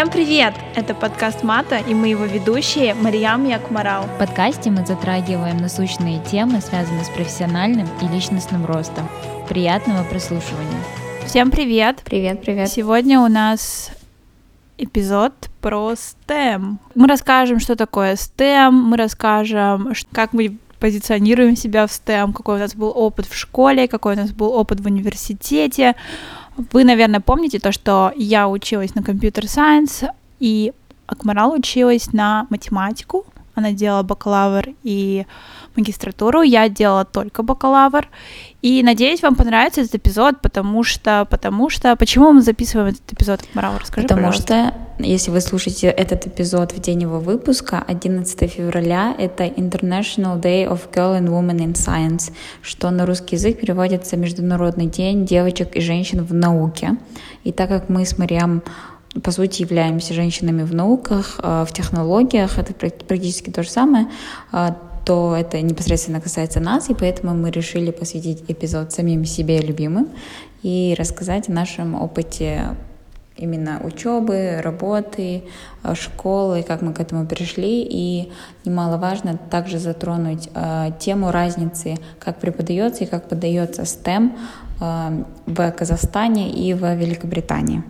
Всем привет! Это подкаст Мата, и мы его ведущие Мариям и Акмарал. В подкасте мы затрагиваем насущные темы, связанные с профессиональным и личностным ростом. Приятного прослушивания! Всем привет! Привет, привет! Сегодня у нас эпизод про STEM. Мы расскажем, что такое STEM, мы расскажем, как мы позиционируем себя в STEM, какой у нас был опыт в школе, какой у нас был опыт в университете. Вы, наверное, помните то, что я училась на компьютер-сайенс, и Акмарал училась на математику. Она делала бакалавр и магистратуру, я делала только бакалавр. И надеюсь, вам понравится этот эпизод, потому что, потому что, почему мы записываем этот эпизод, Марал, расскажи, Потому пожалуйста. что, если вы слушаете этот эпизод в день его выпуска, 11 февраля, это International Day of Girl and Woman in Science, что на русский язык переводится Международный день девочек и женщин в науке. И так как мы с Мариам по сути, являемся женщинами в науках, э, в технологиях, это практически то же самое, э, то это непосредственно касается нас, и поэтому мы решили посвятить эпизод самим себе любимым и рассказать о нашем опыте именно учебы, работы, э, школы, как мы к этому пришли. И немаловажно также затронуть э, тему разницы, как преподается и как подается STEM э, в Казахстане и в Великобритании.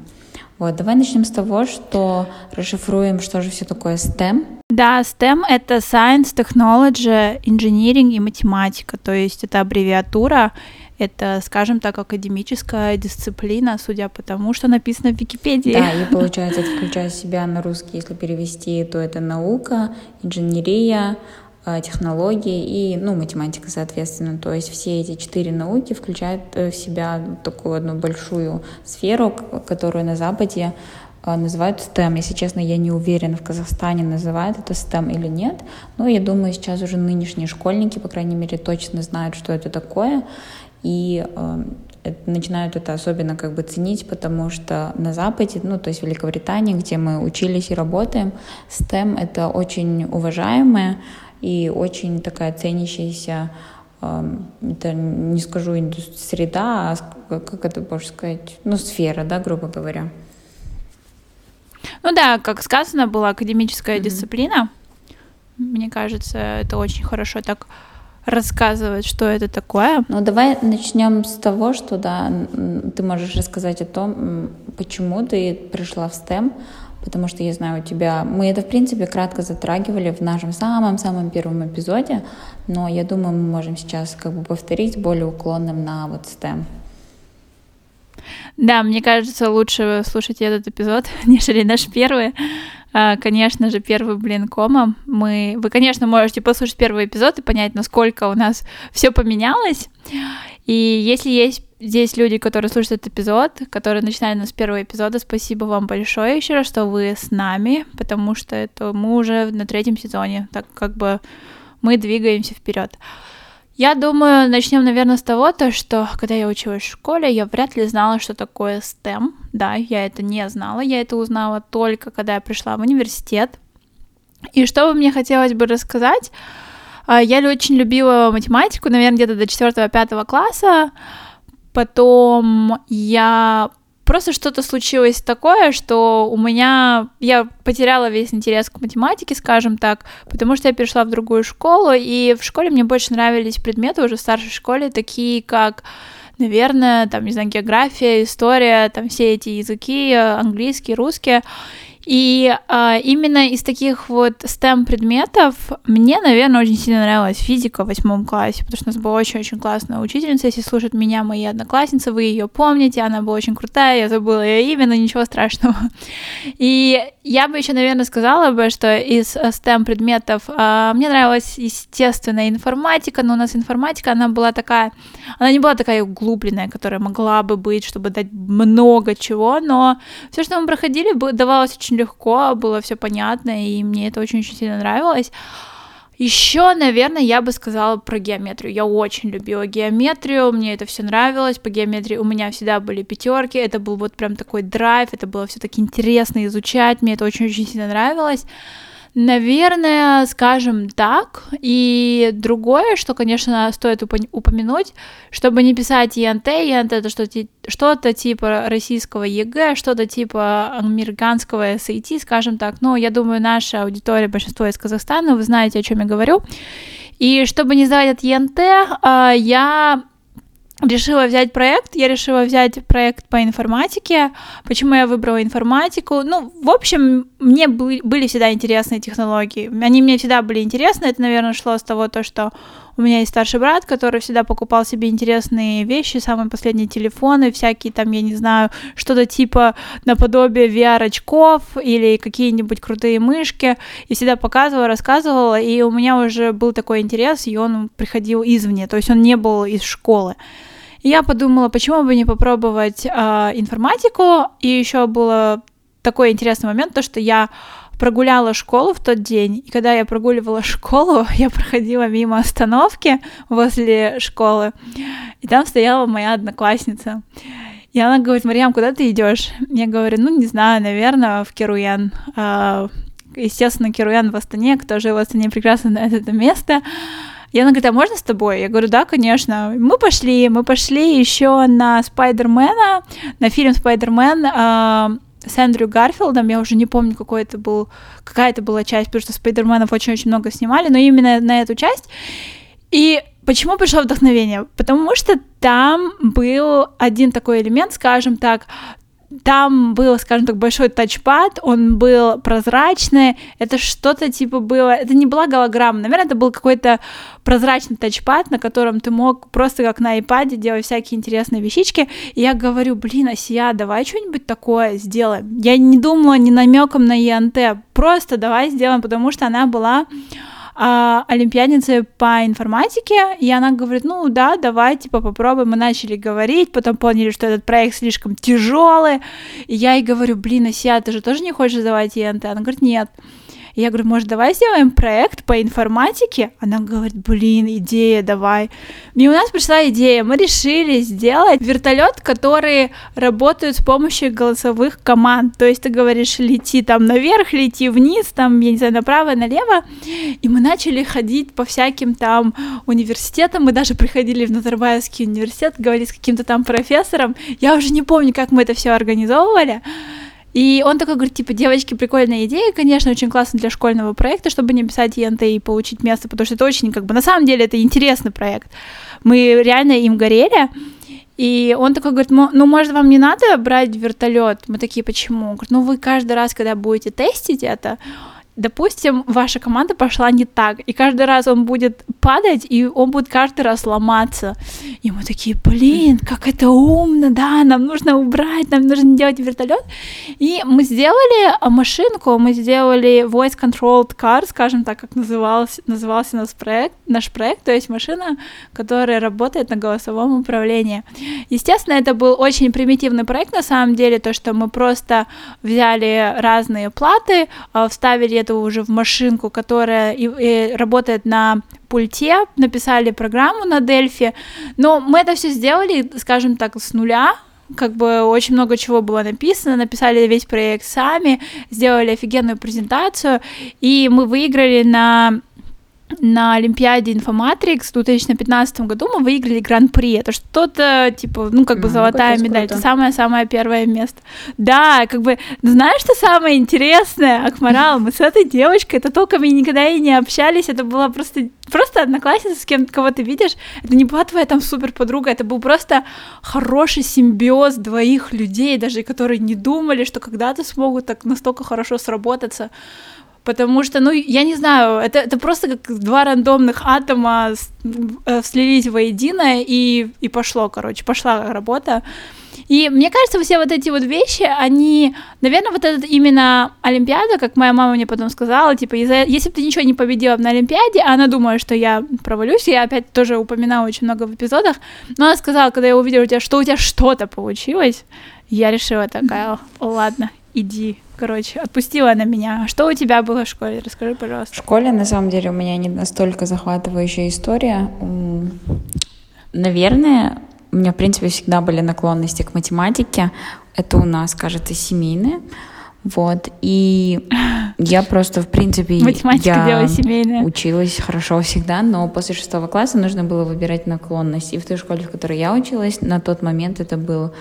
Вот, давай начнем с того, что расшифруем, что же все такое STEM. Да, STEM — это Science, Technology, Engineering и математика, то есть это аббревиатура, это, скажем так, академическая дисциплина, судя по тому, что написано в Википедии. Да, и получается, это включая себя на русский, если перевести, то это наука, инженерия, э, технологии и, ну, математика, соответственно. То есть все эти четыре науки включают э, в себя такую одну большую сферу, которую на Западе а, называют STEM. Если честно, я не уверена, в Казахстане называют это STEM или нет. Но я думаю, сейчас уже нынешние школьники, по крайней мере, точно знают, что это такое. И э, начинают это особенно как бы ценить, потому что на Западе, ну, то есть в Великобритании, где мы учились и работаем, STEM — это очень уважаемая и очень такая ценящаяся это не скажу среда, а как это можно сказать, ну, сфера, да, грубо говоря. Ну да, как сказано, была академическая mm-hmm. дисциплина. Мне кажется, это очень хорошо так рассказывать, что это такое. Ну, давай начнем с того, что да, ты можешь рассказать о том, почему ты пришла в STEM, потому что я знаю у тебя, мы это в принципе кратко затрагивали в нашем самом-самом первом эпизоде, но я думаю, мы можем сейчас как бы повторить более уклонным на вот STEM. Да, мне кажется, лучше слушать этот эпизод, нежели наш первый. А, конечно же, первый блин кома. Мы... Вы, конечно, можете послушать первый эпизод и понять, насколько у нас все поменялось. И если есть здесь люди, которые слушают этот эпизод, которые начинали нас с первого эпизода, спасибо вам большое еще раз, что вы с нами, потому что это мы уже на третьем сезоне, так как бы мы двигаемся вперед. Я думаю, начнем, наверное, с того, то, что когда я училась в школе, я вряд ли знала, что такое STEM. Да, я это не знала, я это узнала только когда я пришла в университет. И что бы мне хотелось бы рассказать, а, я очень любила математику, наверное, где-то до 4-5 класса. Потом я просто что-то случилось такое, что у меня я потеряла весь интерес к математике, скажем так, потому что я перешла в другую школу, и в школе мне больше нравились предметы уже в старшей школе, такие как наверное, там, не знаю, география, история, там все эти языки, английский, русский. И а, именно из таких вот STEM предметов мне, наверное, очень сильно нравилась физика в восьмом классе, потому что у нас была очень-очень классная учительница. Если слушают меня мои одноклассницы, вы ее помните, она была очень крутая, я забыла ее имя, но ничего страшного. И я бы еще, наверное, сказала бы, что из STEM предметов а, мне нравилась естественная информатика, но у нас информатика, она была такая, она не была такая углубленная, которая могла бы быть, чтобы дать много чего, но все, что мы проходили, давалось очень легко, было все понятно, и мне это очень-очень сильно нравилось. Еще, наверное, я бы сказала про геометрию. Я очень любила геометрию, мне это все нравилось. По геометрии у меня всегда были пятерки. Это был вот прям такой драйв, это было все таки интересно изучать, мне это очень-очень сильно нравилось. Наверное, скажем так. И другое, что, конечно, стоит упомянуть, чтобы не писать ЕНТ, ЕНТ это что-то типа российского ЕГЭ, что-то типа американского SAT, скажем так. Но я думаю, наша аудитория, большинство из Казахстана, вы знаете, о чем я говорю. И чтобы не сдавать от ЕНТ, а, я решила взять проект, я решила взять проект по информатике. Почему я выбрала информатику? Ну, в общем, мне были всегда интересные технологии. Они мне всегда были интересны. Это, наверное, шло с того, то, что у меня есть старший брат, который всегда покупал себе интересные вещи, самые последние телефоны, всякие там, я не знаю, что-то типа наподобие VR-очков или какие-нибудь крутые мышки. И всегда показывала, рассказывала, и у меня уже был такой интерес, и он приходил извне, то есть он не был из школы. И я подумала, почему бы не попробовать э, информатику. И еще было такой интересный момент, то что я прогуляла школу в тот день, и когда я прогуливала школу, я проходила мимо остановки возле школы, и там стояла моя одноклассница. И она говорит, Мариам, куда ты идешь? Я говорю, ну, не знаю, наверное, в Керуян. А, естественно, Керуян в Астане, кто жил в Астане, прекрасно знает это место. И она говорит, а можно с тобой? Я говорю, да, конечно. Мы пошли, мы пошли еще на Спайдермена, на фильм Спайдермен э, с Эндрю Гарфилдом, я уже не помню, какой это был, какая это была часть, потому что Спайдерменов очень-очень много снимали, но именно на эту часть. И почему пришло вдохновение? Потому что там был один такой элемент, скажем так, там был, скажем так, большой тачпад, он был прозрачный, это что-то типа было, это не была голограмма, наверное, это был какой-то прозрачный тачпад, на котором ты мог просто как на iPad делать всякие интересные вещички, и я говорю, блин, Асия, давай что-нибудь такое сделаем. Я не думала ни намеком на ЕНТ, просто давай сделаем, потому что она была а, олимпиадницы по информатике, и она говорит, ну да, давай, типа, попробуем. Мы начали говорить, потом поняли, что этот проект слишком тяжелый, и я ей говорю, блин, Ася, ты же тоже не хочешь сдавать ЕНТ? Она говорит, нет. Я говорю, может, давай сделаем проект по информатике? Она говорит, блин, идея, давай. И у нас пришла идея, мы решили сделать вертолет, который работает с помощью голосовых команд. То есть ты говоришь, лети там наверх, лети вниз, там, я не знаю, направо, налево. И мы начали ходить по всяким там университетам. Мы даже приходили в Назарбаевский университет, говорили с каким-то там профессором. Я уже не помню, как мы это все организовывали. И он такой говорит, типа, девочки, прикольная идея, конечно, очень классно для школьного проекта, чтобы не писать ЕНТ и получить место, потому что это очень, как бы, на самом деле, это интересный проект. Мы реально им горели, и он такой говорит, ну, может, вам не надо брать вертолет? Мы такие, почему? Он говорит, ну, вы каждый раз, когда будете тестить это, допустим, ваша команда пошла не так, и каждый раз он будет падать, и он будет каждый раз ломаться. И мы такие, блин, как это умно, да, нам нужно убрать, нам нужно делать вертолет. И мы сделали машинку, мы сделали voice controlled car, скажем так, как назывался, назывался наш проект, наш проект, то есть машина, которая работает на голосовом управлении. Естественно, это был очень примитивный проект на самом деле, то, что мы просто взяли разные платы, а, вставили это уже в машинку, которая и, и работает на пульте, написали программу на Дельфи, но мы это все сделали, скажем так, с нуля, как бы очень много чего было написано, написали весь проект сами, сделали офигенную презентацию, и мы выиграли на на Олимпиаде Инфоматрикс в 2015 году мы выиграли гран-при. Это что-то, типа, ну, как бы золотая медаль. Круто. Это самое-самое первое место. Да, как бы, знаешь, что самое интересное, Акмарал? Мы с этой девочкой, это только мы никогда и не общались, это была просто, просто одноклассница, с кем кого ты видишь. Это не была твоя там супер подруга, это был просто хороший симбиоз двоих людей, даже которые не думали, что когда-то смогут так настолько хорошо сработаться. Потому что, ну, я не знаю, это, это просто как два рандомных атома э, слились воедино, и, и пошло, короче, пошла работа. И мне кажется, все вот эти вот вещи, они, наверное, вот этот именно Олимпиада, как моя мама мне потом сказала, типа, если бы ты ничего не победила на Олимпиаде, она думает, что я провалюсь, я опять тоже упоминала очень много в эпизодах, но она сказала, когда я увидела у тебя, что у тебя что-то получилось, я решила такая, ладно, иди, короче, отпустила она меня. Что у тебя было в школе? Расскажи, пожалуйста. В школе, на самом деле, у меня не настолько захватывающая история. Наверное, у меня, в принципе, всегда были наклонности к математике. Это у нас, кажется, семейные. Вот, и Я просто, в принципе, Математика я дело семейное. училась хорошо всегда, но после шестого класса нужно было выбирать наклонность. И в той школе, в которой я училась, на тот момент это был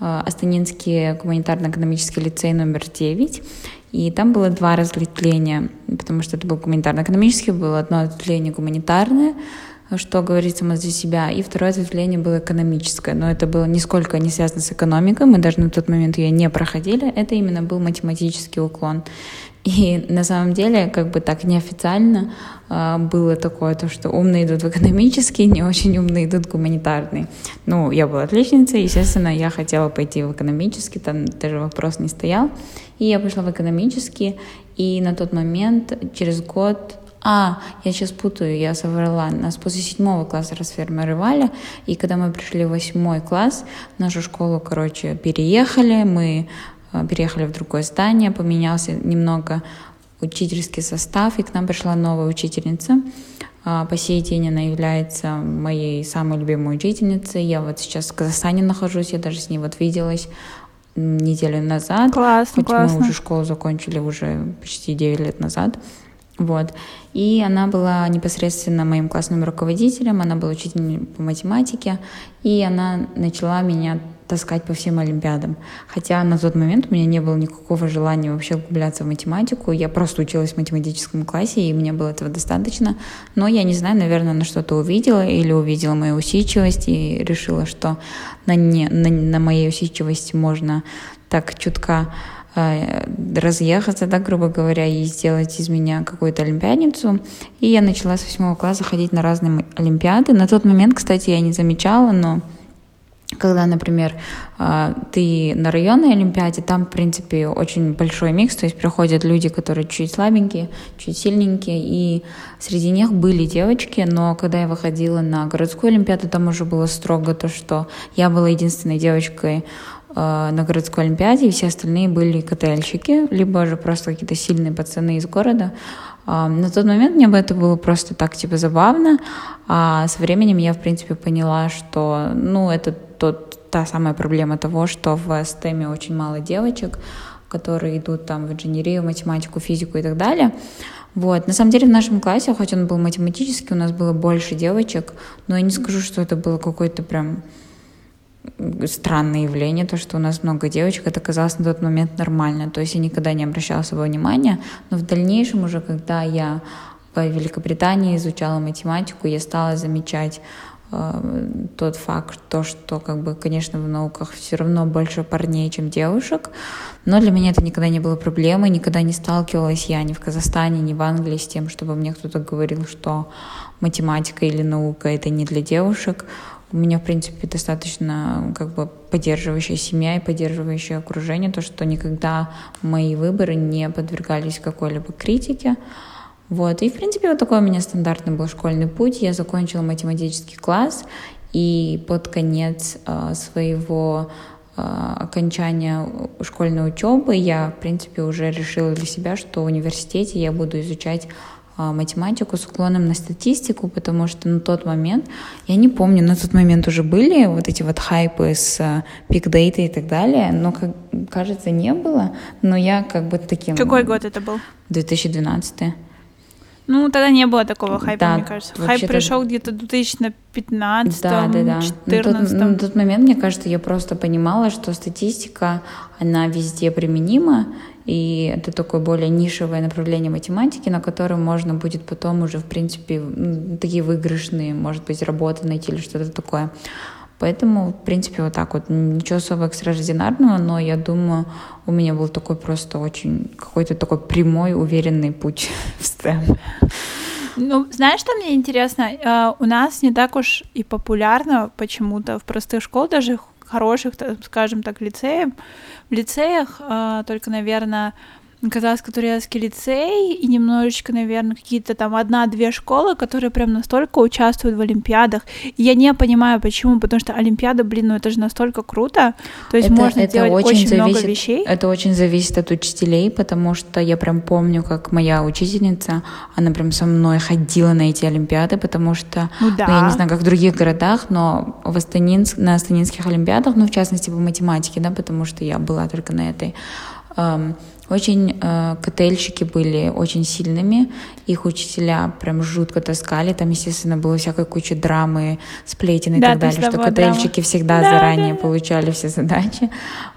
Астанинский гуманитарно-экономический лицей номер 9. И там было два разветвления, потому что это был гуманитарно-экономический, было одно ответвление гуманитарное, что говорит само за себя, и второе ответвление было экономическое, но это было нисколько не связано с экономикой, мы даже на тот момент ее не проходили, это именно был математический уклон. И на самом деле, как бы так неофициально э, было такое, то, что умные идут в экономический, не очень умные идут в гуманитарный. Ну, я была отличницей, естественно, я хотела пойти в экономический, там даже вопрос не стоял. И я пошла в экономический, и на тот момент, через год, а, я сейчас путаю, я соврала. Нас после седьмого класса расформировали, и когда мы пришли в восьмой класс, нашу школу, короче, переехали, мы переехали в другое здание, поменялся немного учительский состав, и к нам пришла новая учительница. А, по сей день она является моей самой любимой учительницей. Я вот сейчас в Казахстане нахожусь, я даже с ней вот виделась неделю назад. Классно, хоть классно. мы уже школу закончили уже почти 9 лет назад. Вот. И она была непосредственно моим классным руководителем, она была учителем по математике, и она начала меня таскать по всем олимпиадам. Хотя на тот момент у меня не было никакого желания вообще углубляться в математику. Я просто училась в математическом классе, и мне было этого достаточно. Но я не знаю, наверное, на что-то увидела или увидела мою усидчивость и решила, что на, не, на, на моей усидчивости можно так чутка э, разъехаться, да, грубо говоря, и сделать из меня какую-то олимпиадницу. И я начала с восьмого класса ходить на разные олимпиады. На тот момент, кстати, я не замечала, но когда, например, а, ты на районной олимпиаде, там, в принципе, очень большой микс, то есть приходят люди, которые чуть слабенькие, чуть сильненькие, и среди них были девочки, но когда я выходила на городскую олимпиаду, там уже было строго то, что я была единственной девочкой а, на городской олимпиаде, и все остальные были КТЛьщики, либо же просто какие-то сильные пацаны из города, на тот момент мне бы это было просто так, типа, забавно, а со временем я, в принципе, поняла, что, ну, это тот, та самая проблема того, что в STEM очень мало девочек, которые идут там в инженерию, математику, физику и так далее. Вот. На самом деле в нашем классе, хоть он был математический, у нас было больше девочек, но я не скажу, что это было какое-то прям странное явление, то, что у нас много девочек, это казалось на тот момент нормально. То есть я никогда не обращала своего внимания, но в дальнейшем уже, когда я в Великобритании изучала математику, я стала замечать э, тот факт, то, что, как бы, конечно, в науках все равно больше парней, чем девушек, но для меня это никогда не было проблемой, никогда не сталкивалась я ни в Казахстане, ни в Англии с тем, чтобы мне кто-то говорил, что математика или наука — это не для девушек. У меня, в принципе, достаточно как бы поддерживающая семья и поддерживающее окружение, то, что никогда мои выборы не подвергались какой-либо критике. Вот. И, в принципе, вот такой у меня стандартный был школьный путь. Я закончила математический класс, и под конец э, своего э, окончания школьной учебы я, в принципе, уже решила для себя, что в университете я буду изучать математику с уклоном на статистику, потому что на тот момент, я не помню, на тот момент уже были вот эти вот хайпы с пик-дейта и так далее, но, как, кажется, не было, но я как бы таким... Какой год это был? 2012. Ну, тогда не было такого хайпа, Да, мне кажется. Хайп пришел где-то в 2015 Да, да, да. На тот, 2014 на тот момент, мне кажется, я просто понимала, что статистика, она везде применима, и это такое более нишевое направление математики, на котором можно будет потом уже, в принципе, такие выигрышные, может быть, работы найти или что-то такое. Поэтому, в принципе, вот так вот. Ничего особо экстраординарного, но я думаю, у меня был такой просто очень какой-то такой прямой, уверенный путь в STEM. Ну, знаешь, что мне интересно? Э, У нас не так уж и популярно почему-то в простых школах, даже хороших, скажем так, лицеев. В лицеях э, только, наверное, Казахско-Турецкий лицей и немножечко, наверное, какие-то там одна-две школы, которые прям настолько участвуют в Олимпиадах. И я не понимаю, почему, потому что Олимпиада, блин, ну это же настолько круто. То есть можно делать очень, много зависит, вещей. Это очень зависит от учителей, потому что я прям помню, как моя учительница, она прям со мной ходила на эти Олимпиады, потому что, Ну да. я не знаю, как в других городах, но в Астанинск, на Астанинских Олимпиадах, ну, в частности, по математике, да, потому что я была только на этой, эм, Очень э, котельщики были очень сильными, их учителя прям жутко таскали, там, естественно, было всякой куча драмы, сплетен и да, так далее, что котельщики драма. всегда да, заранее да, получали все задачи,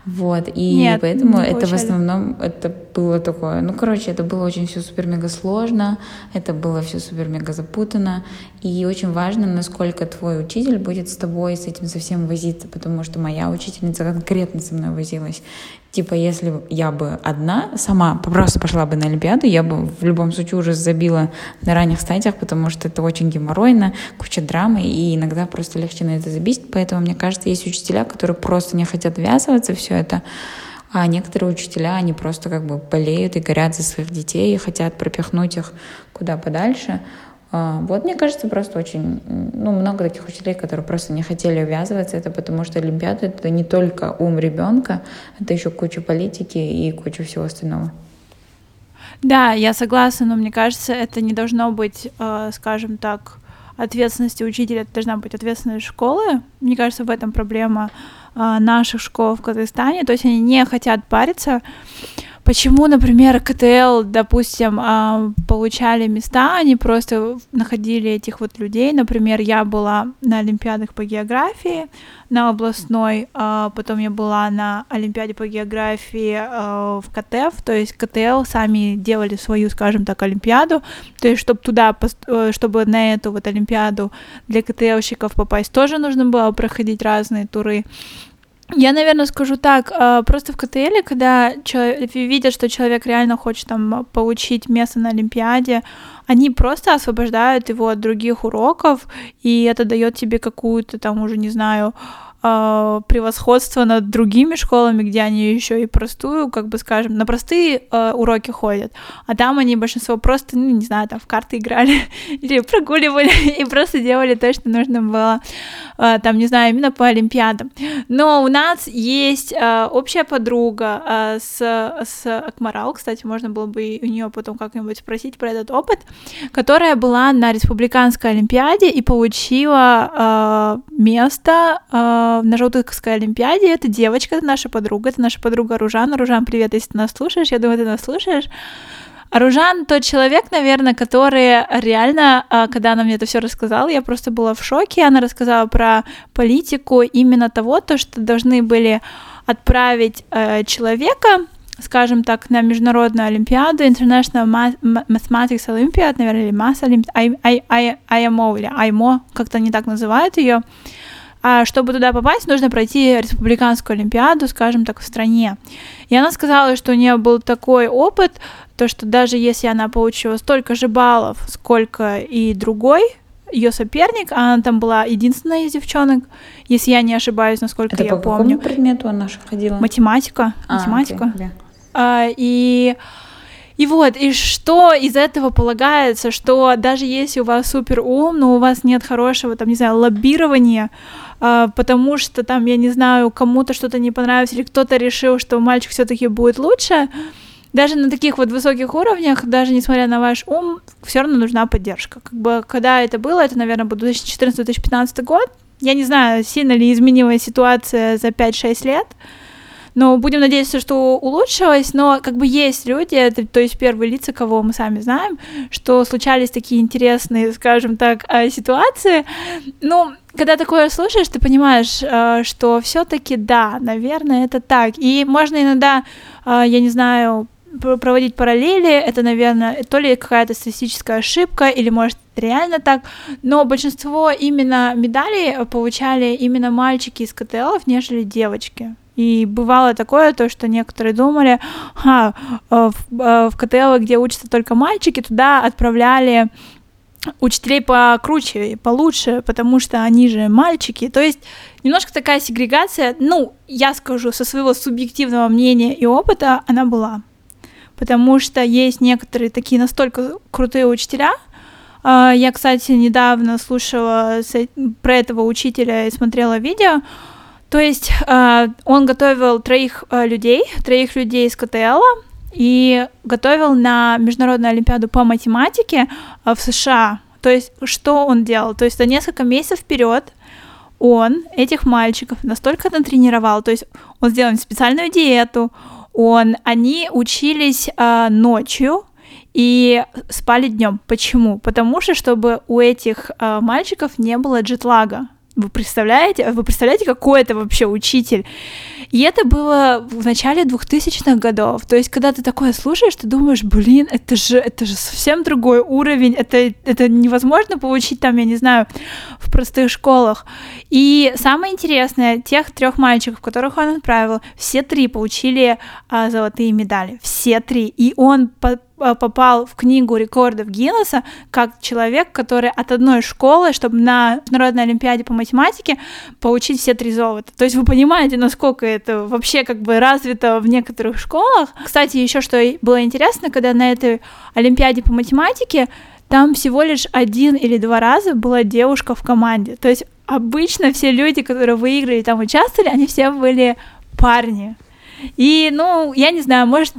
вот, и Нет, поэтому это получали. в основном, это было такое, ну, короче, это было очень все супер-мега сложно, это было все супер-мега запутано, и очень важно, насколько твой учитель будет с тобой с этим совсем возиться, потому что моя учительница конкретно со мной возилась. Типа, если я бы одна сама просто пошла бы на Олимпиаду, я бы в любом случае уже забила на ранних стадиях, потому что это очень геморройно, куча драмы, и иногда просто легче на это забить. Поэтому, мне кажется, есть учителя, которые просто не хотят ввязываться в все это, а некоторые учителя, они просто как бы болеют и горят за своих детей и хотят пропихнуть их куда подальше. А, вот, мне кажется, просто очень, ну, много таких учителей, которые просто не хотели увязываться, это потому что Олимпиада — это не только ум ребенка, это еще куча политики и куча всего остального. Да, я согласна, но мне кажется, это не должно быть, э, скажем так, ответственности учителя, это должна быть ответственность школы. Мне кажется, в этом проблема э, наших школ в Казахстане. То есть они не хотят париться, Почему, например, КТЛ, допустим, а, получали места, они просто находили этих вот людей. Например, я была на Олимпиадах по географии, на областной, а, потом я была на Олимпиаде по географии а, в КТФ, то есть КТЛ сами делали свою, скажем так, Олимпиаду, то есть чтобы туда, э, чтобы на эту вот Олимпиаду для КТЛщиков попасть, тоже нужно было проходить разные туры. Я, наверное, скажу так, а, просто в КТЛ, когда человек, видят, что человек реально хочет там получить место на Олимпиаде, они просто освобождают его от других уроков, и это дает тебе какую-то там уже, не знаю, э, превосходство над другими школами, где они еще и простую, как бы скажем, на простые э, уроки ходят, а там они большинство просто, ну, не знаю, там в карты играли или прогуливали и просто делали то, что нужно было, э, там, не знаю, именно по Олимпиадам. Но у нас есть э, общая подруга э, с, с Акмарал, кстати, можно было бы у нее потом как-нибудь спросить про этот опыт, которая была на республиканской Олимпиаде и получила э, место э, на Желтыковской Олимпиаде. Это девочка, это наша подруга, это наша подруга Ружан. Ружан, привет, если ты нас слушаешь, я думаю, ты нас слушаешь. Ружан тот человек, наверное, который реально, а, когда она мне это все рассказала, я просто была в шоке. Она рассказала про политику именно того, то, что должны были отправить э, человека, скажем так, на международную олимпиаду, International Mathematics Olympiad, наверное, или Mass Olympiad, IMO или IMO, как-то не так называют ее. А чтобы туда попасть, нужно пройти республиканскую олимпиаду, скажем так, в стране. И она сказала, что у нее был такой опыт, то что даже если она получила столько же баллов, сколько и другой, ее соперник, а она там была единственная из девчонок, если я не ошибаюсь, насколько Это я по помню. какому предмету она ходила? Математика. А, математика. Okay, yeah. а, и и вот, и что из этого полагается, что даже если у вас супер ум, но у вас нет хорошего, там, не знаю, лоббирования, э, потому что там, я не знаю, кому-то что-то не понравилось, или кто-то решил, что мальчик все-таки будет лучше, даже на таких вот высоких уровнях, даже несмотря на ваш ум, все равно нужна поддержка. Как бы, когда это было, это, наверное, был 2014-2015 год, я не знаю, сильно ли изменилась ситуация за 5-6 лет, но будем надеяться, что улучшилось, но как бы есть люди, это, то есть первые лица, кого мы сами знаем, что случались такие интересные, скажем так, а, ситуации. Ну, когда такое слушаешь, ты понимаешь, а, что все-таки да, наверное, это так. И можно иногда, а, я не знаю, проводить параллели, это, наверное, то ли какая-то статистическая ошибка, или, может, реально так, но большинство именно медалей получали именно мальчики из КТЛов, нежели девочки. И бывало такое, то, что некоторые думали, а, в, э, в КТЛ, где учатся только мальчики, туда отправляли учителей покруче, получше, потому что они же мальчики. То есть немножко такая сегрегация, ну, я скажу, со своего субъективного мнения и опыта она была. Потому что есть некоторые такие настолько крутые учителя. А, я, кстати, недавно слушала про этого учителя и смотрела видео, то есть э, он готовил троих э, людей, троих людей из КТЛ, и готовил на Международную Олимпиаду по математике э, в США. То есть что он делал? То есть за несколько месяцев вперед он этих мальчиков настолько натренировал, то есть он сделал специальную диету, он, они учились э, ночью, и спали днем. Почему? Потому что, чтобы у этих э, мальчиков не было джетлага. Вы представляете? Вы представляете, какой это вообще учитель? И это было в начале 2000-х годов. То есть, когда ты такое слушаешь, ты думаешь, блин, это же, это же совсем другой уровень, это, это невозможно получить там, я не знаю, в простых школах. И самое интересное, тех трех мальчиков, которых он отправил, все три получили а, золотые медали. Все три. И он по попал в книгу рекордов Гиннесса как человек, который от одной школы, чтобы на Международной Олимпиаде по математике получить все три золота. То есть вы понимаете, насколько это вообще как бы развито в некоторых школах. Кстати, еще что было интересно, когда на этой Олимпиаде по математике там всего лишь один или два раза была девушка в команде. То есть обычно все люди, которые выиграли там участвовали, они все были парни. И, ну, я не знаю, может,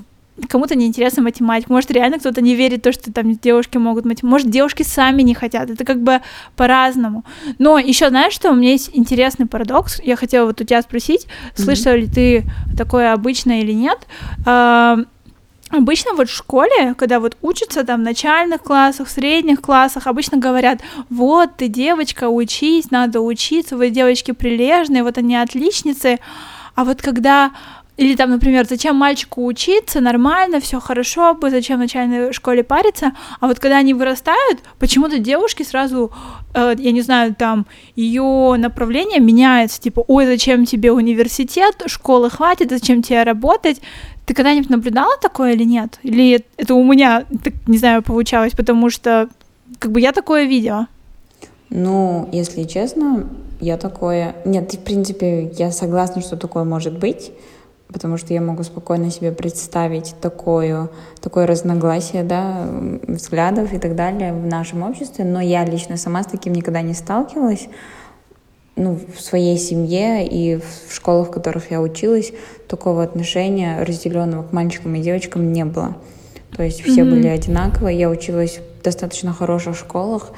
кому-то неинтересна математика, может, реально кто-то не верит в то, что там девушки могут математику, может, девушки сами не хотят, это как бы по-разному. Но еще знаешь, что у меня есть интересный парадокс, я хотела вот у тебя спросить, mm-hmm. слышала ли ты такое обычно или нет, а, Обычно вот в школе, когда вот учатся там в начальных классах, в средних классах, обычно говорят, вот ты девочка, учись, надо учиться, вы девочки прилежные, вот они отличницы. А вот когда или там, например, зачем мальчику учиться, нормально, все хорошо зачем в начальной школе париться, а вот когда они вырастают, почему-то девушки сразу, э, я не знаю, там, ее направление меняется, типа, ой, зачем тебе университет, школы хватит, зачем тебе работать, ты когда-нибудь наблюдала такое или нет? Или это у меня, так, не знаю, получалось, потому что, как бы, я такое видела. Ну, если честно, я такое... Нет, в принципе, я согласна, что такое может быть, потому что я могу спокойно себе представить такое, такое разногласие да, взглядов и так далее в нашем обществе, но я лично сама с таким никогда не сталкивалась. Ну, в своей семье и в школах, в которых я училась, такого отношения разделенного к мальчикам и девочкам не было. То есть все mm-hmm. были одинаковые. Я училась в достаточно хороших школах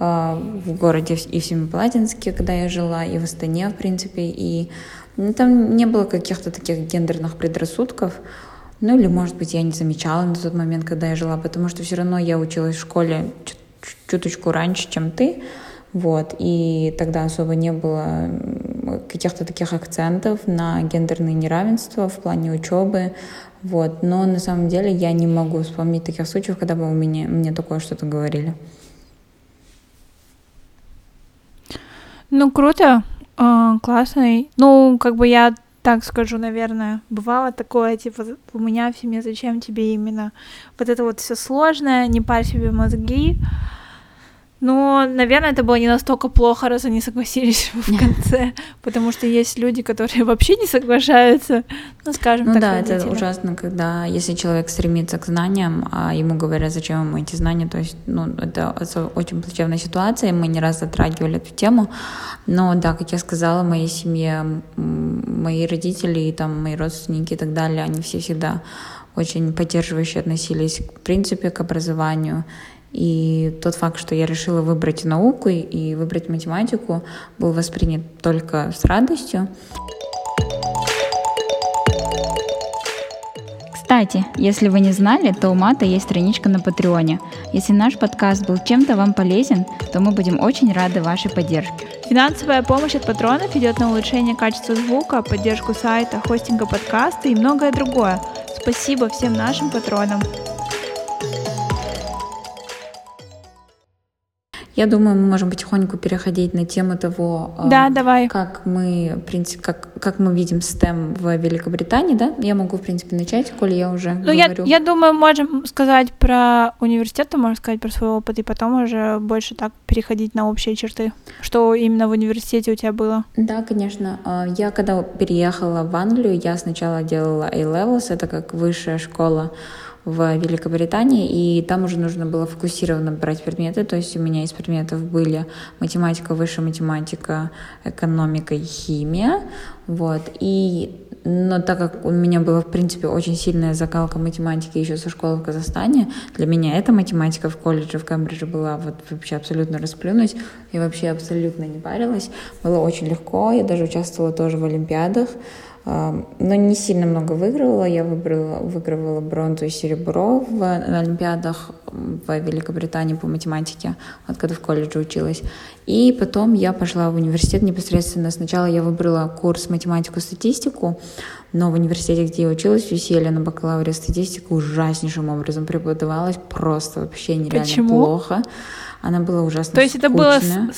в городе и в Семипалатинске, когда я жила, и в Астане, в принципе, и ну, там не было каких-то таких гендерных предрассудков. Ну или, может быть, я не замечала на тот момент, когда я жила, потому что все равно я училась в школе чуточку раньше, чем ты. Вот, и тогда особо не было каких-то таких акцентов на гендерные неравенства в плане учебы. Вот, но на самом деле я не могу вспомнить таких случаев, когда бы у меня, мне такое что-то говорили. Ну, круто. А, классный. Ну, как бы я так скажу, наверное, бывало такое, типа, у меня в семье, зачем тебе именно вот это вот все сложное, не парь себе мозги. Но, наверное, это было не настолько плохо, раз они согласились в конце, потому что есть люди, которые вообще не соглашаются, ну, скажем ну, так. да, родители. это ужасно, когда если человек стремится к знаниям, а ему говорят, зачем ему эти знания, то есть, ну, это, очень плачевная ситуация, мы не раз затрагивали эту тему, но, да, как я сказала, в моей семье, мои родители и там мои родственники и так далее, они все всегда очень поддерживающе относились, в принципе, к образованию, и тот факт, что я решила выбрать науку и выбрать математику, был воспринят только с радостью. Кстати, если вы не знали, то у Мата есть страничка на Патреоне. Если наш подкаст был чем-то вам полезен, то мы будем очень рады вашей поддержке. Финансовая помощь от патронов идет на улучшение качества звука, поддержку сайта, хостинга подкаста и многое другое. Спасибо всем нашим патронам. Я думаю, мы можем потихоньку переходить на тему того, а, да, э, давай. как мы, в принципе, как, как мы видим STEM в Великобритании, да? Я могу, в принципе, начать, коли я уже ну, говорю. Я, я думаю, можем сказать про университет, можем сказать про свой опыт, и потом уже больше так переходить на общие черты. Что именно в университете у тебя было? Да, конечно. А, я когда переехала в Англию, я сначала делала A-Levels, это как высшая школа в Великобритании, и там уже нужно было фокусированно брать предметы, то есть у меня из предметов были математика, высшая математика, экономика и химия, вот, и но так как у меня была, в принципе, очень сильная закалка математики еще со школы в Казахстане, для меня эта математика в колледже в Кембридже была вот вообще абсолютно расплюнуть. Я вообще абсолютно не парилась. Было очень легко. Я даже участвовала тоже в олимпиадах но не сильно много выигрывала. Я выбрала, выигрывала бронзу и серебро в, на Олимпиадах в Великобритании по математике, вот когда в колледже училась. И потом я пошла в университет непосредственно. Сначала я выбрала курс математику-статистику, но в университете, где я училась, UCL на бакалавре статистика ужаснейшим образом преподавалась, просто вообще нереально Почему? плохо. Она была ужасно То есть скучная. это было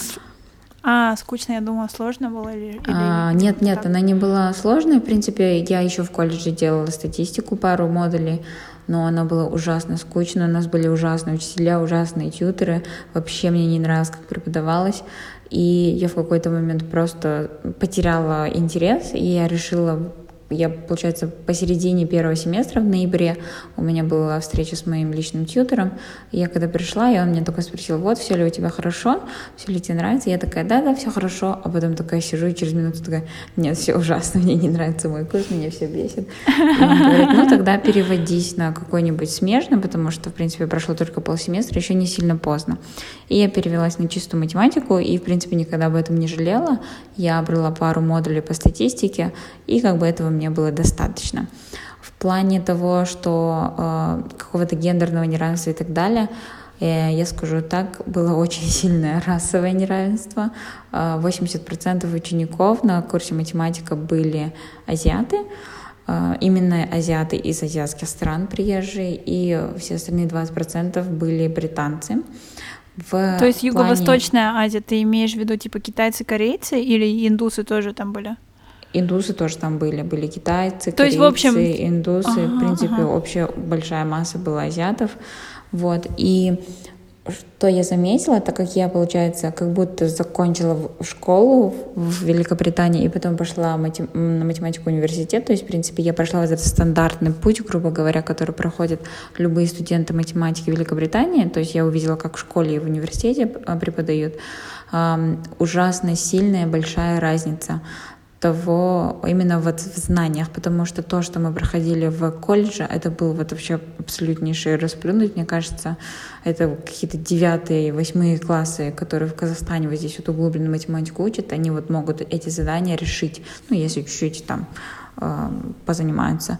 а, скучно, я думала, сложно было или... А, нет, нет, так? она не была сложной. В принципе, я еще в колледже делала статистику, пару модулей, но она была ужасно скучная. У нас были ужасные учителя, ужасные тьютеры. Вообще мне не нравилось, как преподавалось. И я в какой-то момент просто потеряла интерес, и я решила я, получается, посередине первого семестра в ноябре у меня была встреча с моим личным тьютером. Я когда пришла, и он меня только спросил, вот, все ли у тебя хорошо, все ли тебе нравится? Я такая, да, да, все хорошо. А потом такая сижу, и через минуту такая, нет, все ужасно, мне не нравится мой курс, меня все бесит. И он говорит, ну тогда переводись на какой-нибудь смежный, потому что, в принципе, прошло только полсеместра, еще не сильно поздно. И я перевелась на чистую математику, и, в принципе, никогда об этом не жалела. Я брала пару модулей по статистике, и как бы этого мне было достаточно. В плане того, что э, какого-то гендерного неравенства и так далее, э, я скажу так, было очень сильное расовое неравенство. Э, 80% учеников на курсе математика были азиаты, э, именно азиаты из азиатских стран приезжие, и все остальные 20% были британцы. В То есть плане- Юго-Восточная Азия, ты имеешь в виду типа китайцы, корейцы или индусы тоже там были? Индусы тоже там были, были китайцы, То есть, корейцы, в общем- индусы. Ага, в принципе, ага. общая большая масса была азиатов. Вот. И что я заметила, так как я, получается, как будто закончила школу в Великобритании и потом пошла мати- м, на математику университет, то есть, в принципе, я прошла этот стандартный путь, грубо говоря, который проходят любые студенты математики Великобритании, то есть я увидела, как в школе и в университете а, преподают, ужасно сильная большая разница того именно вот в знаниях, потому что то, что мы проходили в колледже, это был вот вообще абсолютнейший расплюнуть, мне кажется, это какие-то девятые, восьмые классы, которые в Казахстане вот здесь вот углубленно математику учат, они вот могут эти задания решить, ну, если чуть-чуть там э, позанимаются.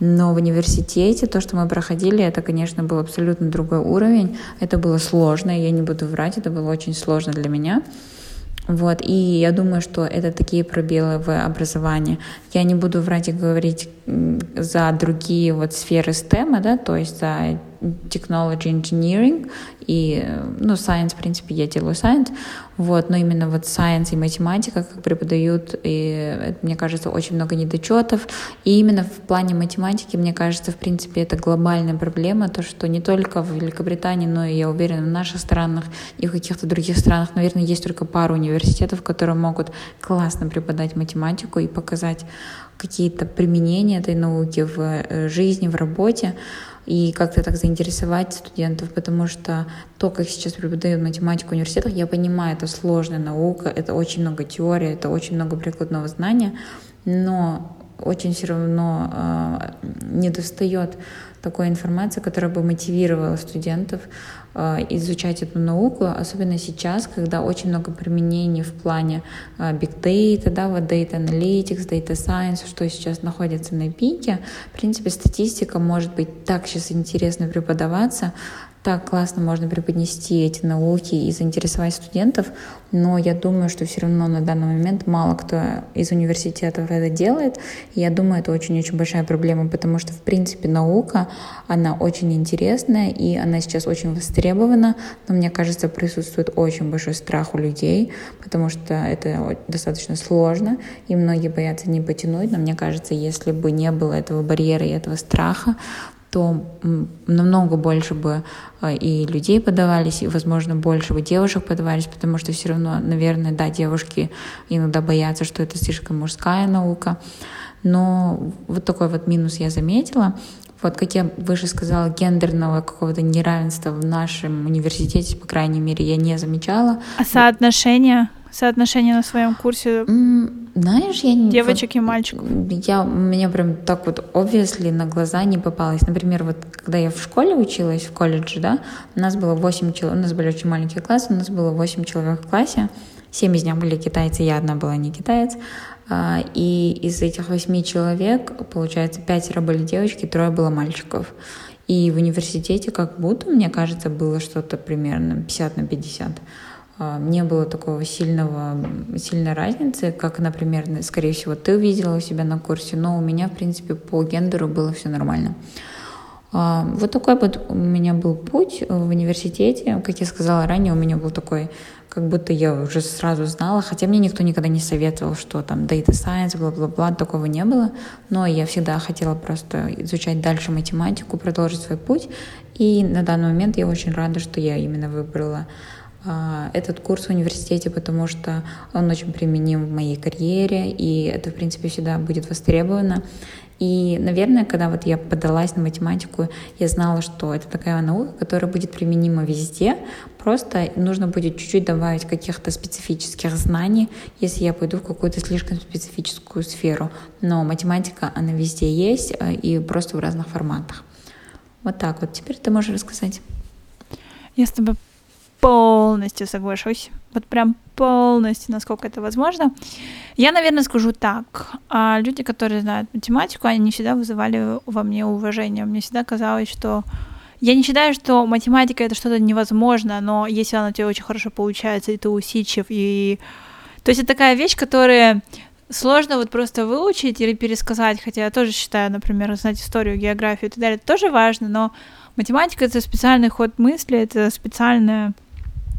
Но в университете то, что мы проходили, это, конечно, был абсолютно другой уровень. Это было сложно, я не буду врать, это было очень сложно для меня. Вот, и я думаю, что это такие пробелы в образовании. Я не буду врать и говорить за другие вот сферы STEM, да, то есть за technology engineering и, ну, science, в принципе, я делаю science, вот, но именно вот science и математика, как преподают, и мне кажется, очень много недочетов, и именно в плане математики, мне кажется, в принципе, это глобальная проблема, то, что не только в Великобритании, но и, я уверена, в наших странах и в каких-то других странах, наверное, есть только пару университетов, которые могут классно преподать математику и показать какие-то применения этой науки в э, жизни, в работе, и как-то так заинтересовать студентов, потому что то, как сейчас преподают математику в университетах, я понимаю, это сложная наука, это очень много теории, это очень много прикладного знания, но очень все равно э, не достает такой информации, которая бы мотивировала студентов э, изучать эту науку, особенно сейчас, когда очень много применений в плане э, big data, да, вот data analytics, data science, что сейчас находится на пике. В принципе, статистика может быть так сейчас интересно преподаваться, так классно можно преподнести эти науки и заинтересовать студентов, но я думаю, что все равно на данный момент мало кто из университетов это делает. Я думаю, это очень-очень большая проблема, потому что, в принципе, наука, она очень интересная, и она сейчас очень востребована, но мне кажется, присутствует очень большой страх у людей, потому что это достаточно сложно, и многие боятся не потянуть, но мне кажется, если бы не было этого барьера и этого страха, то намного больше бы и людей подавались, и, возможно, больше бы девушек подавались, потому что все равно, наверное, да, девушки иногда боятся, что это слишком мужская наука. Но вот такой вот минус я заметила. Вот, как я выше сказала, гендерного какого-то неравенства в нашем университете, по крайней мере, я не замечала. А соотношение? Соотношение на своем курсе? Знаешь, я не... Девочек и мальчиков. Я, меня прям так вот obviously на глаза не попалось. Например, вот когда я в школе училась, в колледже, да, у нас было 8 человек, у нас были очень маленькие классы, у нас было 8 человек в классе, 7 из них были китайцы, я одна была не китаец. А, и из этих 8 человек, получается, пятеро были девочки, трое было мальчиков. И в университете как будто, мне кажется, было что-то примерно 50 на 50. А, не было такого сильного, сильной разницы, как, например, скорее всего, ты увидела у себя на курсе, но у меня, в принципе, по гендеру было все нормально. А, вот такой вот у меня был путь в университете. Как я сказала ранее, у меня был такой, как будто я уже сразу знала, хотя мне никто никогда не советовал, что там data science, бла-бла-бла, такого не было. Но я всегда хотела просто изучать дальше математику, продолжить свой путь. И на данный момент я очень рада, что я именно выбрала этот курс в университете, потому что он очень применим в моей карьере, и это, в принципе, всегда будет востребовано. И, наверное, когда вот я подалась на математику, я знала, что это такая наука, которая будет применима везде, просто нужно будет чуть-чуть добавить каких-то специфических знаний, если я пойду в какую-то слишком специфическую сферу. Но математика, она везде есть, э, и просто в разных форматах. Вот так вот. Теперь ты можешь рассказать. Я с тобой полностью соглашусь. Вот прям полностью, насколько это возможно. Я, наверное, скажу так. А люди, которые знают математику, они не всегда вызывали во мне уважение. Мне всегда казалось, что я не считаю, что математика это что-то невозможно, но если она у тебя очень хорошо получается, и ты усидчив, и... То есть это такая вещь, которая сложно вот просто выучить или пересказать, хотя я тоже считаю, например, знать историю, географию и так далее, это тоже важно, но математика — это специальный ход мысли, это специальная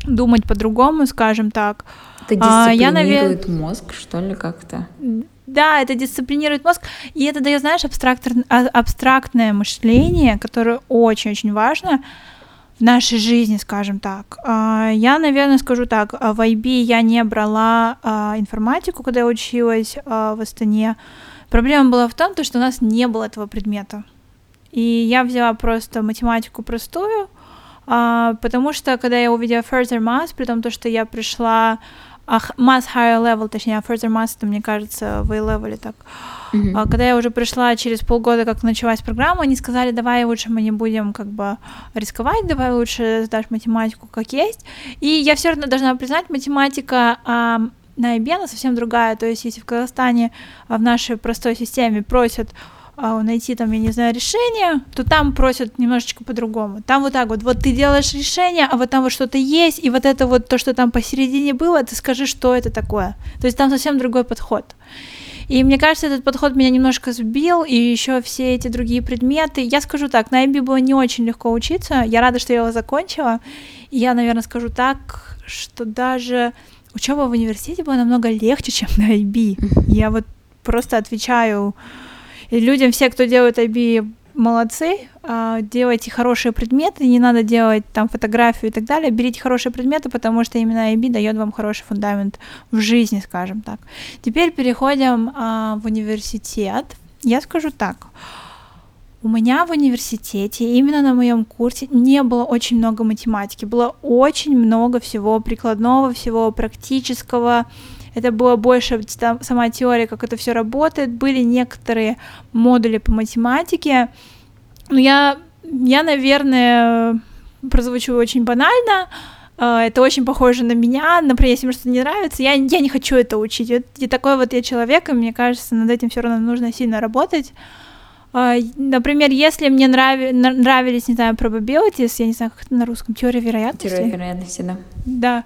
думать по-другому, скажем так. Это дисциплинирует а, я, мозг, что ли, как-то? Да, это дисциплинирует мозг, и это дает, знаешь, абстрактор... А, абстрактное мышление, которое очень-очень важно в нашей жизни, скажем так. А, я, наверное, скажу так, в IB я не брала информатику, когда я училась в Астане. Проблема была в том, что у нас не было этого предмета. И я взяла просто математику простую, а, потому что когда я увидела Further Math, при том, то, что я пришла Math Higher Level, точнее, Further Math, это, мне кажется, в A-Level так. Mm-hmm. А, когда я уже пришла через полгода, как началась программа, они сказали, давай лучше мы не будем как бы рисковать, давай лучше сдашь математику как есть. И я все равно должна признать, математика а, на IB она совсем другая. То есть, если в Казахстане а, в нашей простой системе просят а, найти там, я не знаю, решение, то там просят немножечко по-другому. Там вот так вот, вот ты делаешь решение, а вот там вот что-то есть, и вот это вот то, что там посередине было, ты скажи, что это такое. То есть там совсем другой подход. И мне кажется, этот подход меня немножко сбил, и еще все эти другие предметы. Я скажу так, на IB было не очень легко учиться. Я рада, что я его закончила. И я, наверное, скажу так, что даже учеба в университете была намного легче, чем на IB. Я вот просто отвечаю людям, все, кто делает IB, молодцы, а, делайте хорошие предметы, не надо делать там фотографию и так далее, берите хорошие предметы, потому что именно IB дает вам хороший фундамент в жизни, скажем так. Теперь переходим а, в университет. Я скажу так. У меня в университете, именно на моем курсе, не было очень много математики, было очень много всего прикладного, всего практического, это было больше сама теория, как это все работает. Были некоторые модули по математике. Но я, я, наверное, прозвучу очень банально. А, это очень похоже на меня. Например, если мне что-то не нравится, я, я не хочу это учить. И такой вот я человек, и мне кажется, над этим все равно нужно сильно работать. А, например, если мне нрави, нравились, не знаю, probabilities, я не знаю, как это на русском, теория вероятности. Теория вероятности, да. Да.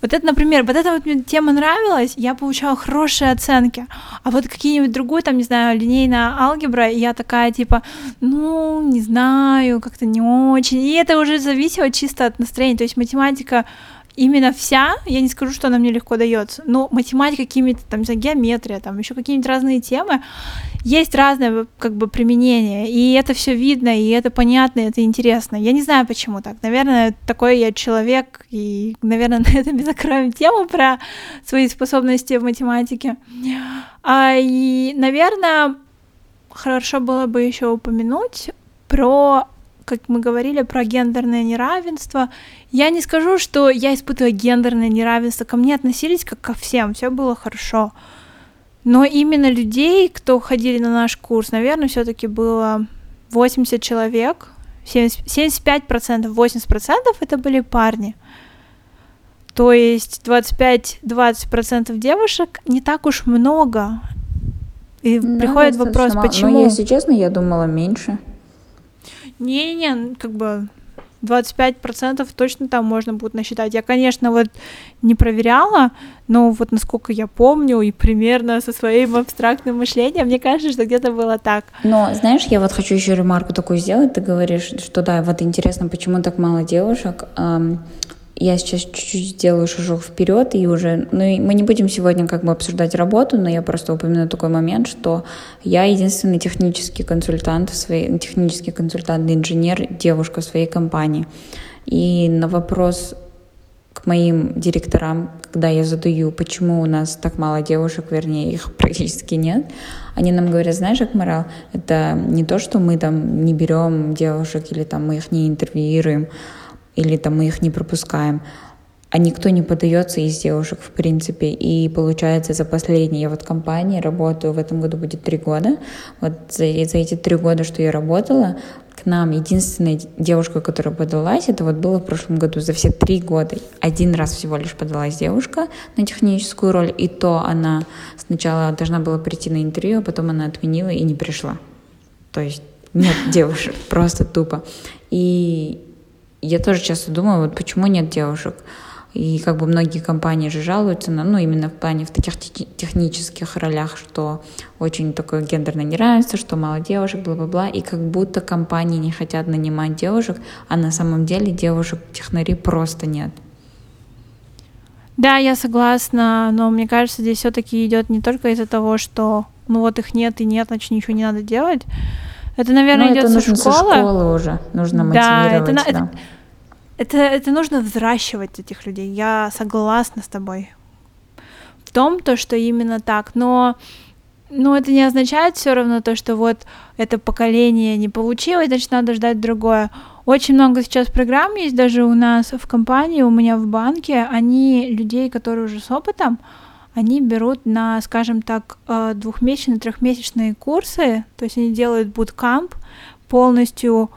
Вот это, например, вот эта вот мне тема нравилась, я получала хорошие оценки. А вот какие-нибудь другую, там, не знаю, линейная алгебра, и я такая, типа, ну, не знаю, как-то не очень. И это уже зависело чисто от настроения. То есть математика именно вся, я не скажу, что она мне легко дается, но математика, какими-то там, не геометрия, там еще какие-нибудь разные темы, есть разное как бы применение, и это все видно, и это понятно, и это интересно. Я не знаю, почему так. Наверное, такой я человек, и, наверное, на этом мы закроем тему про свои способности в математике. А, и, наверное, хорошо было бы еще упомянуть про как мы говорили про гендерное неравенство, я не скажу, что я испытываю гендерное неравенство. Ко мне относились как ко всем, все было хорошо. Но именно людей, кто ходили на наш курс, наверное, все-таки было 80 человек, 70, 75%, 80% это были парни. То есть 25-20% девушек не так уж много. И да, приходит вопрос, мало. почему... Но, если честно, я думала меньше. Не-не, как бы 25% точно там можно будет насчитать. Я, конечно, вот не проверяла, но вот насколько я помню и примерно со своим абстрактным мышлением, мне кажется, что где-то было так. Но, знаешь, я вот хочу еще ремарку такую сделать. Ты говоришь, что да, вот интересно, почему так мало девушек я сейчас чуть-чуть сделаю шажок вперед и уже, ну и мы не будем сегодня как бы обсуждать работу, но я просто упомяну такой момент, что я единственный технический консультант, в своей, технический консультант, инженер, девушка в своей компании. И на вопрос к моим директорам, когда я задаю, почему у нас так мало девушек, вернее, их практически нет, они нам говорят, знаешь, Акмарал, это не то, что мы там не берем девушек или там мы их не интервьюируем, или там мы их не пропускаем, а никто не подается из девушек, в принципе. И получается, за последние, я вот компании работаю, в этом году будет три года. Вот за, за эти три года, что я работала, к нам единственная девушка, которая подалась, это вот было в прошлом году, за все три года. Один раз всего лишь подалась девушка на техническую роль, и то она сначала должна была прийти на интервью, а потом она отменила и не пришла. То есть нет девушек, просто тупо. И я тоже часто думаю, вот почему нет девушек. И как бы многие компании же жалуются на, ну, именно в плане в таких технических ролях, что очень такое гендерное неравенство, что мало девушек, бла-бла-бла, и как будто компании не хотят нанимать девушек, а на самом деле девушек-технари просто нет. Да, я согласна, но мне кажется, здесь все-таки идет не только из-за того, что ну вот их нет и нет, значит ничего не надо делать, это, наверное, идет со школы. Со школы уже нужно мотивировать. Да, это, да. Это, это, это нужно взращивать этих людей. Я согласна с тобой в том, то, что именно так. Но, но это не означает все равно то, что вот это поколение не получилось, значит, надо ждать другое. Очень много сейчас программ есть даже у нас в компании, у меня в банке. Они людей, которые уже с опытом, они берут на, скажем так, э, двухмесячные, трехмесячные курсы, то есть они делают буткамп, полностью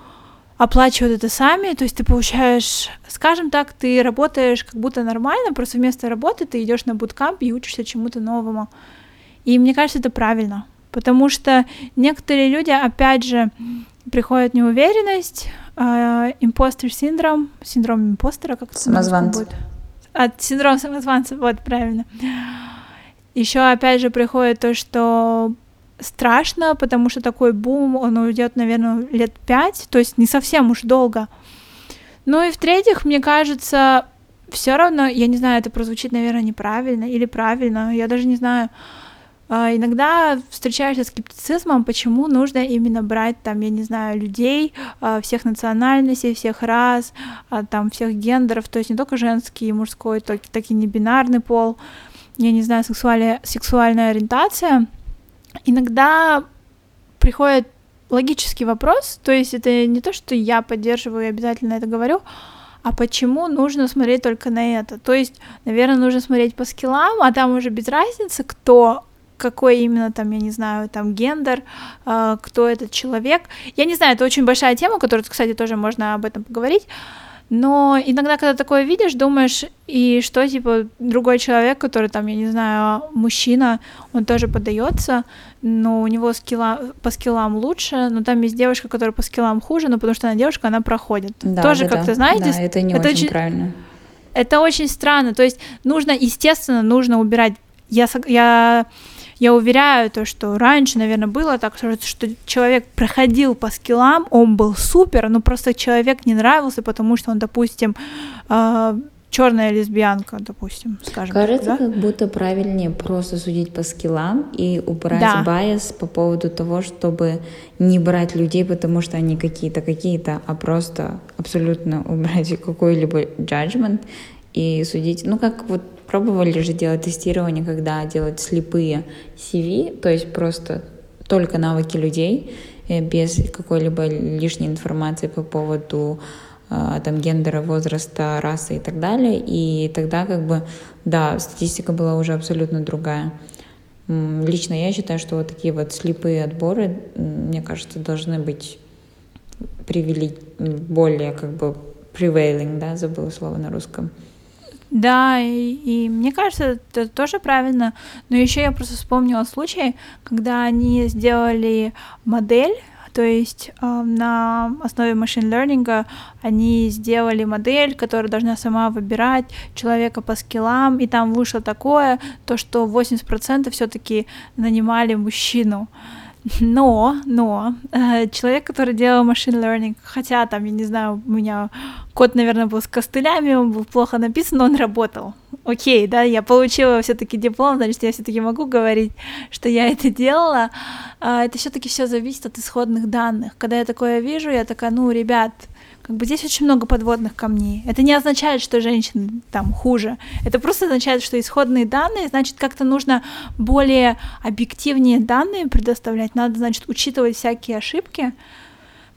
оплачивают это сами, то есть ты получаешь, скажем так, ты работаешь как будто нормально, просто вместо работы ты идешь на буткамп и учишься чему-то новому. И мне кажется, это правильно, потому что некоторые люди, опять же, приходят неуверенность, э, импостер синдром, синдром импостера, как это Самозванца. будет? От синдрома самозванца, вот, правильно. Еще опять же приходит то, что страшно, потому что такой бум, он уйдет, наверное, лет пять, то есть не совсем уж долго. Ну и в-третьих, мне кажется, все равно, я не знаю, это прозвучит, наверное, неправильно или правильно, я даже не знаю. А, иногда встречаешься с скептицизмом, почему нужно именно брать там, я не знаю, людей а, всех национальностей, всех рас, а, там всех гендеров, то есть не только женский и мужской, так, и не бинарный пол я не знаю, сексуальная, сексуальная ориентация, иногда приходит логический вопрос, то есть это не то, что я поддерживаю и обязательно это говорю, а почему нужно смотреть только на это? То есть, наверное, нужно смотреть по скиллам, а там уже без разницы, кто какой именно там, я не знаю, там гендер, э, кто этот человек. Я не знаю, это очень большая тема, которую, кстати, тоже можно об этом поговорить. Но иногда, когда такое видишь, думаешь, и что, типа, другой человек, который там, я не знаю, мужчина, он тоже подается, но у него скилла, по скиллам лучше, но там есть девушка, которая по скиллам хуже, но потому что она девушка, она проходит. Да, тоже да, как-то, да. знаете... Да, это не это очень, очень правильно. Это очень странно, то есть нужно, естественно, нужно убирать... Я, я я уверяю, то, что раньше, наверное, было так, что, человек проходил по скиллам, он был супер, но просто человек не нравился, потому что он, допустим, э, черная лесбиянка, допустим, скажем. Кажется, так, да? как будто правильнее просто судить по скиллам и убрать да. байс по поводу того, чтобы не брать людей, потому что они какие-то какие-то, а просто абсолютно убрать какой-либо judgment и судить. Ну, как вот Пробовали же делать тестирование, когда делать слепые CV, то есть просто только навыки людей, э, без какой-либо лишней информации по поводу э, там гендера, возраста, расы и так далее. И тогда как бы, да, статистика была уже абсолютно другая. Лично я считаю, что вот такие вот слепые отборы, мне кажется, должны быть привели более как бы prevailing, да, забыла слово на русском. Да, и, и мне кажется, это тоже правильно. Но еще я просто вспомнила случай, когда они сделали модель то есть э, на основе машин learning они сделали модель, которая должна сама выбирать человека по скиллам, и там вышло такое, то что 80% все-таки нанимали мужчину. Но, но э, человек, который делал машин learning, хотя там, я не знаю, у меня код, наверное, был с костылями, он был плохо написан, но он работал. Окей, да, я получила все-таки диплом, значит, я все-таки могу говорить, что я это делала. Э, это все-таки все зависит от исходных данных. Когда я такое вижу, я такая, ну, ребят, как бы здесь очень много подводных камней. Это не означает, что женщины там хуже. Это просто означает, что исходные данные, значит, как-то нужно более объективнее данные предоставлять. Надо, значит, учитывать всякие ошибки.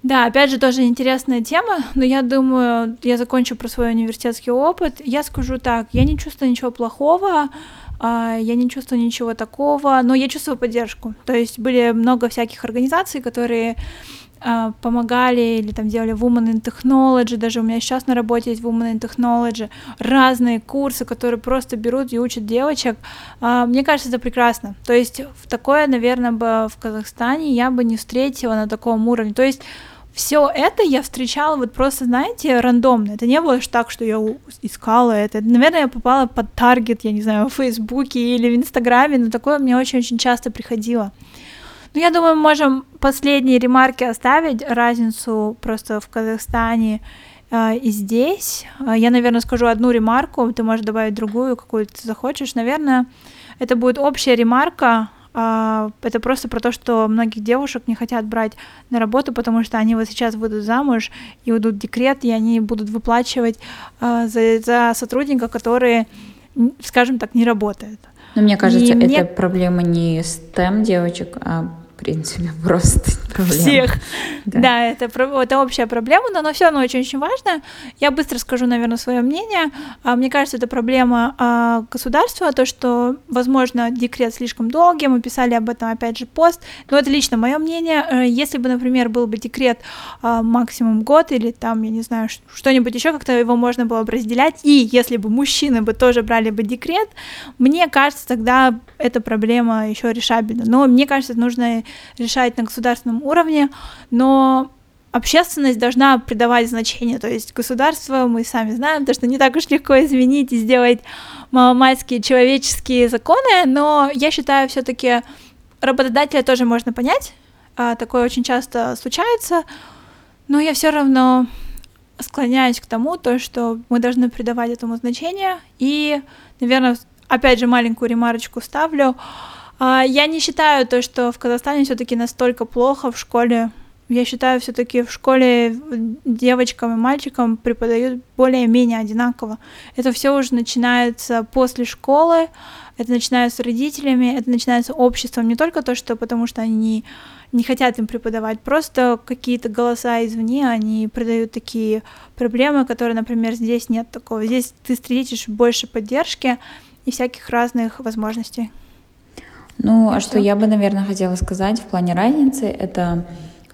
Да, опять же, тоже интересная тема, но я думаю, я закончу про свой университетский опыт. Я скажу так, я не чувствую ничего плохого, а, я не чувствую ничего такого, но я чувствую поддержку. То есть были много всяких организаций, которые помогали или там делали Women in Technology, даже у меня сейчас на работе есть Women in Technology, разные курсы, которые просто берут и учат девочек. А, мне кажется, это прекрасно. То есть в такое, наверное, бы в Казахстане я бы не встретила на таком уровне. То есть все это я встречала вот просто, знаете, рандомно. Это не было так, что я искала это. Наверное, я попала под таргет, я не знаю, в Фейсбуке или в Инстаграме, но такое мне очень-очень часто приходило. Ну, я думаю, мы можем последние ремарки оставить, разницу просто в Казахстане э, и здесь. Э, я, наверное, скажу одну ремарку, ты можешь добавить другую, какую ты захочешь. Наверное, это будет общая ремарка, э, это просто про то, что многих девушек не хотят брать на работу, потому что они вот сейчас выйдут замуж и уйдут в декрет, и они будут выплачивать э, за, за сотрудника, которые, скажем так, не работают. Но мне кажется, и это мне... проблема не STEM девочек, а принципе, просто проблема. Всех. Да, да это, это общая проблема, но, но все равно очень-очень важно. Я быстро скажу, наверное, свое мнение. А, мне кажется, это проблема а, государства, то, что, возможно, декрет слишком долгий, мы писали об этом, опять же, пост, но это лично мое мнение. Э, если бы, например, был бы декрет а, максимум год или там, я не знаю, что-нибудь еще, как-то его можно было бы разделять, и если бы мужчины бы тоже брали бы декрет, мне кажется, тогда эта проблема еще решабельна. Но мне кажется, нужно решать на государственном уровне, но общественность должна придавать значение, то есть государство, мы сами знаем, то, что не так уж легко изменить и сделать маломальские человеческие законы, но я считаю, все-таки работодателя тоже можно понять, а, такое очень часто случается, но я все равно склоняюсь к тому, то, что мы должны придавать этому значение, и, наверное, опять же, маленькую ремарочку ставлю, я не считаю то, что в Казахстане все-таки настолько плохо в школе. Я считаю, все-таки в школе девочкам и мальчикам преподают более-менее одинаково. Это все уже начинается после школы, это начинается с родителями, это начинается обществом. Не только то, что потому что они не хотят им преподавать, просто какие-то голоса извне, они придают такие проблемы, которые, например, здесь нет такого. Здесь ты встретишь больше поддержки и всяких разных возможностей. Ну, а что я бы, наверное, хотела сказать в плане разницы, это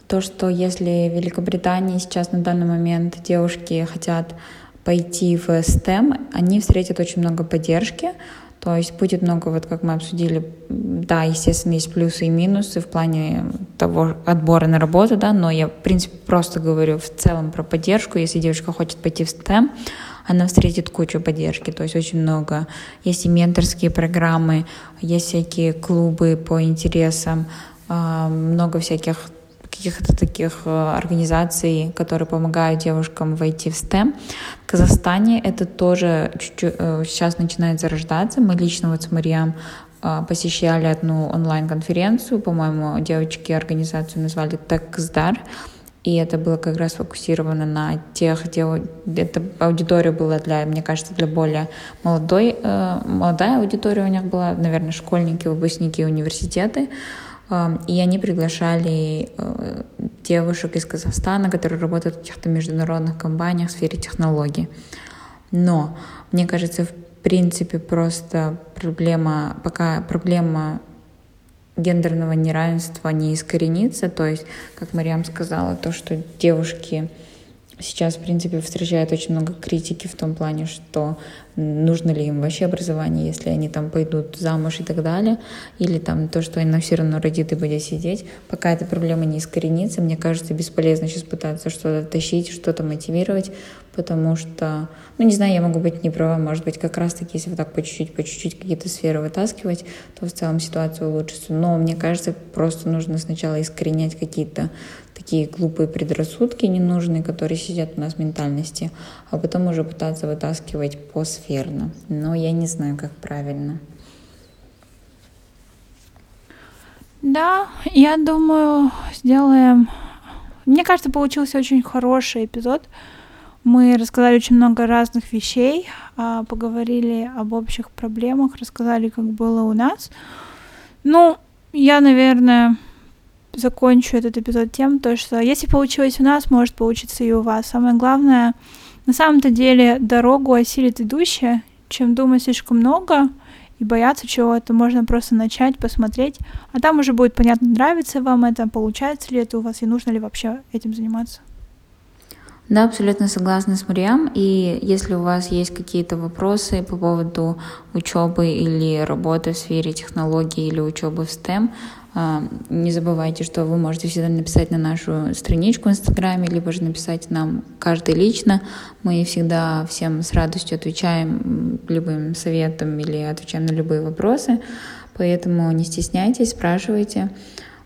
то, что если в Великобритании сейчас на данный момент девушки хотят пойти в STEM, они встретят очень много поддержки, то есть будет много, вот как мы обсудили, да, естественно, есть плюсы и минусы в плане того отбора на работу, да, но я, в принципе, просто говорю в целом про поддержку. Если девушка хочет пойти в STEM, она встретит кучу поддержки, то есть очень много. Есть и менторские программы, есть всякие клубы по интересам, а, много всяких каких-то таких э, организаций, которые помогают девушкам войти в STEM. В Казахстане это тоже чуть-чуть э, сейчас начинает зарождаться. Мы лично вот с Мариам э, посещали одну онлайн-конференцию, по-моему, девочки организацию назвали «Техсдар», и это было как раз фокусировано на тех, где эта аудитория была для, мне кажется, для более молодой, э, молодая аудитория у них была, наверное, школьники, выпускники университеты. Э, и они приглашали э, девушек из Казахстана, которые работают в каких-то международных компаниях в сфере технологий. Но, мне кажется, в принципе, просто проблема, пока проблема гендерного неравенства не искоренится. То есть, как Мариам сказала, то, что девушки сейчас, в принципе, встречают очень много критики в том плане, что нужно ли им вообще образование, если они там пойдут замуж и так далее, или там то, что она все равно родит и будет сидеть. Пока эта проблема не искоренится, мне кажется, бесполезно сейчас пытаться что-то тащить, что-то мотивировать, потому что, ну, не знаю, я могу быть не права, может быть, как раз-таки, если вот так по чуть-чуть, по чуть-чуть какие-то сферы вытаскивать, то в целом ситуация улучшится. Но мне кажется, просто нужно сначала искоренять какие-то такие глупые предрассудки ненужные, которые сидят у нас в ментальности, а потом уже пытаться вытаскивать посферно. Но я не знаю, как правильно. Да, я думаю, сделаем... Мне кажется, получился очень хороший эпизод. Мы рассказали очень много разных вещей, а, поговорили об общих проблемах, рассказали, как было у нас. Ну, я, наверное, закончу этот эпизод тем, то, что если получилось у нас, может получиться и у вас. Самое главное, на самом-то деле дорогу осилит идущая, чем думать слишком много и бояться чего-то, можно просто начать, посмотреть, а там уже будет понятно, нравится вам это, получается ли это у вас и нужно ли вообще этим заниматься. Да, абсолютно согласна с Мариам. И если у вас есть какие-то вопросы по поводу учебы или работы в сфере технологий или учебы в STEM, а, не забывайте, что вы можете всегда написать на нашу страничку в Инстаграме, либо же написать нам каждый лично. Мы всегда всем с радостью отвечаем любым советом или отвечаем на любые вопросы. Поэтому не стесняйтесь, спрашивайте.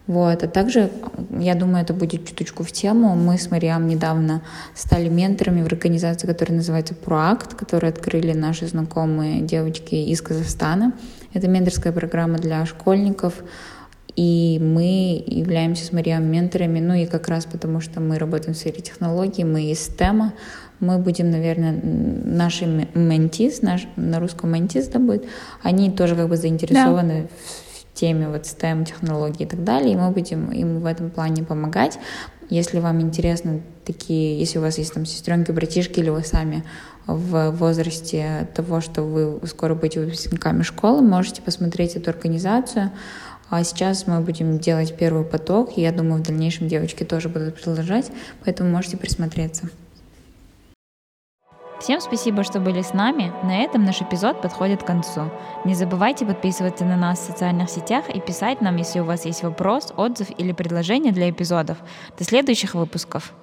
Вот. А также, я думаю, это будет чуточку в тему. Мы с Мариам недавно стали менторами в организации, которая называется «Проакт», которую открыли наши знакомые девочки из Казахстана. Это менторская программа для школьников, и мы являемся с Мариам менторами, ну и как раз потому, что мы работаем в сфере технологий, мы из STEM, мы будем, наверное, наши ментис, наш, на русском ментис да будет, они тоже как бы заинтересованы да. Теме вот STEM, технологий и так далее, и мы будем им в этом плане помогать. Если вам интересны такие, если у вас есть там сестренки, братишки, или вы сами в возрасте того, что вы скоро будете выпускниками школы, можете посмотреть эту организацию. А сейчас мы будем делать первый поток, и я думаю, в дальнейшем девочки тоже будут продолжать, поэтому можете присмотреться. Всем спасибо, что были с нами. На этом наш эпизод подходит к концу. Не забывайте подписываться на нас в социальных сетях и писать нам, если у вас есть вопрос, отзыв или предложение для эпизодов. До следующих выпусков.